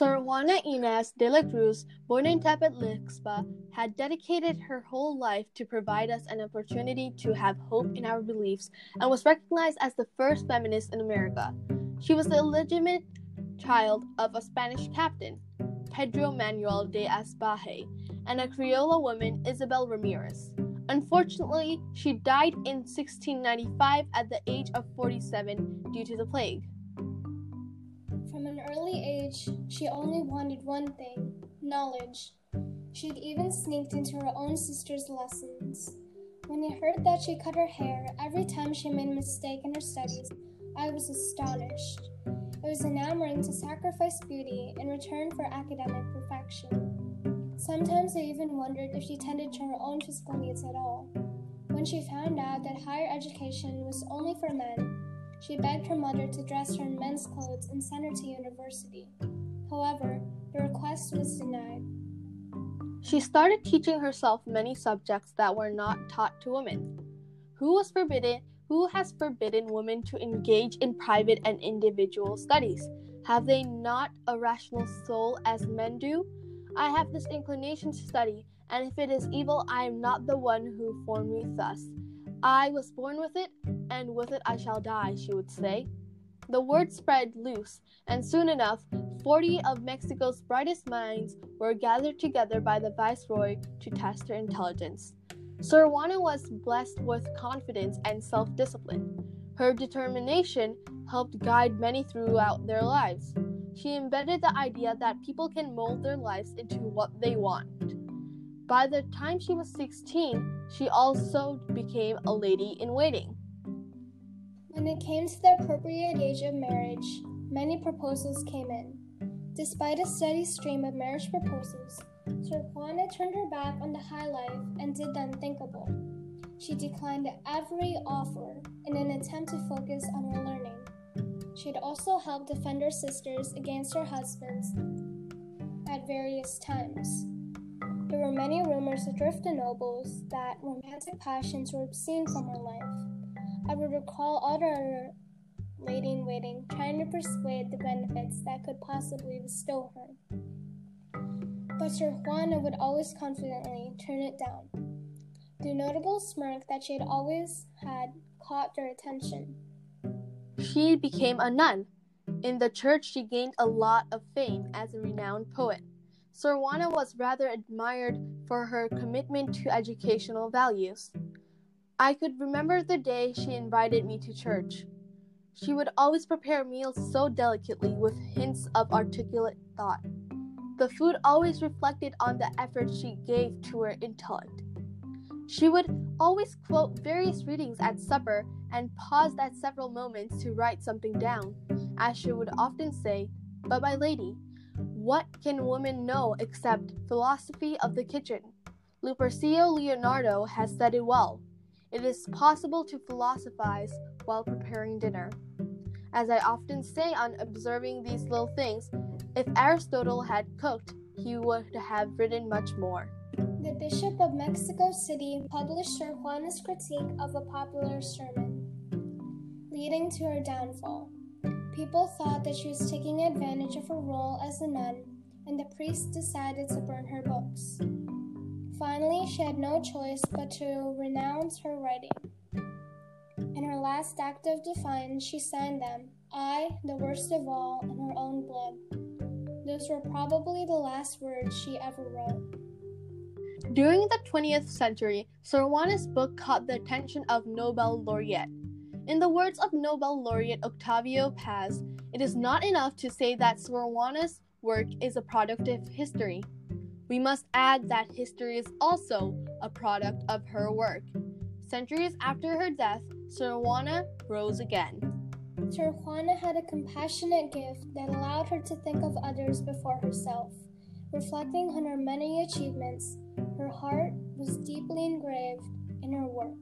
Sor Juana Inés de la Cruz, born in Tepetlixpa, had dedicated her whole life to provide us an opportunity to have hope in our beliefs and was recognized as the first feminist in America. She was the illegitimate child of a Spanish captain, Pedro Manuel de Asbaje, and a Criolla woman, Isabel Ramirez. Unfortunately, she died in 1695 at the age of 47 due to the plague. From an early age, she only wanted one thing knowledge. She'd even sneaked into her own sister's lessons. When I heard that she cut her hair every time she made a mistake in her studies, I was astonished. It was enamoring to sacrifice beauty in return for academic perfection. Sometimes I even wondered if she tended to her own physical needs at all. When she found out that higher education was only for men, she begged her mother to dress her in men's clothes and send her to university. However, the request was denied. She started teaching herself many subjects that were not taught to women. Who was forbidden who has forbidden women to engage in private and individual studies? Have they not a rational soul as men do? I have this inclination to study, and if it is evil, I am not the one who formed me thus. I was born with it, and with it I shall die, she would say. The word spread loose, and soon enough, forty of Mexico's brightest minds were gathered together by the viceroy to test her intelligence. Sor Juana was blessed with confidence and self discipline. Her determination helped guide many throughout their lives. She embedded the idea that people can mold their lives into what they want. By the time she was 16, she also became a lady in waiting. When it came to the appropriate age of marriage, many proposals came in. Despite a steady stream of marriage proposals, Sor Juana turned her back on the high life and did the unthinkable. She declined every offer in an attempt to focus on her learning. She had also helped defend her sisters against her husbands at various times. There were many rumors adrift the nobles that romantic passions were obscene from her life. I would recall other lady in waiting trying to persuade the benefits that could possibly bestow her. But Sor Juana would always confidently turn it down. The notable smirk that she had always had caught their attention. She became a nun. In the church, she gained a lot of fame as a renowned poet. Sor Juana was rather admired for her commitment to educational values. I could remember the day she invited me to church. She would always prepare meals so delicately with hints of articulate thought. The food always reflected on the effort she gave to her intellect. She would always quote various readings at supper and paused at several moments to write something down, as she would often say, But my lady, what can women know except philosophy of the kitchen? Lupercio Leonardo has said it well. It is possible to philosophize while preparing dinner. As I often say on observing these little things, if Aristotle had cooked, he would have written much more. The Bishop of Mexico City published Sor Juana's critique of a popular sermon, leading to her downfall. People thought that she was taking advantage of her role as a nun, and the priest decided to burn her books. Finally, she had no choice but to renounce her writing. In her last act of defiance, she signed them, I, the worst of all, in her own blood. Those were probably the last words she ever wrote. During the 20th century, Sor book caught the attention of Nobel laureate. In the words of Nobel laureate Octavio Paz, it is not enough to say that Sor Juana's work is a product of history. We must add that history is also a product of her work. Centuries after her death, Sor Juana rose again. Sor Juana had a compassionate gift that allowed her to think of others before herself. Reflecting on her many achievements, her heart was deeply engraved in her work.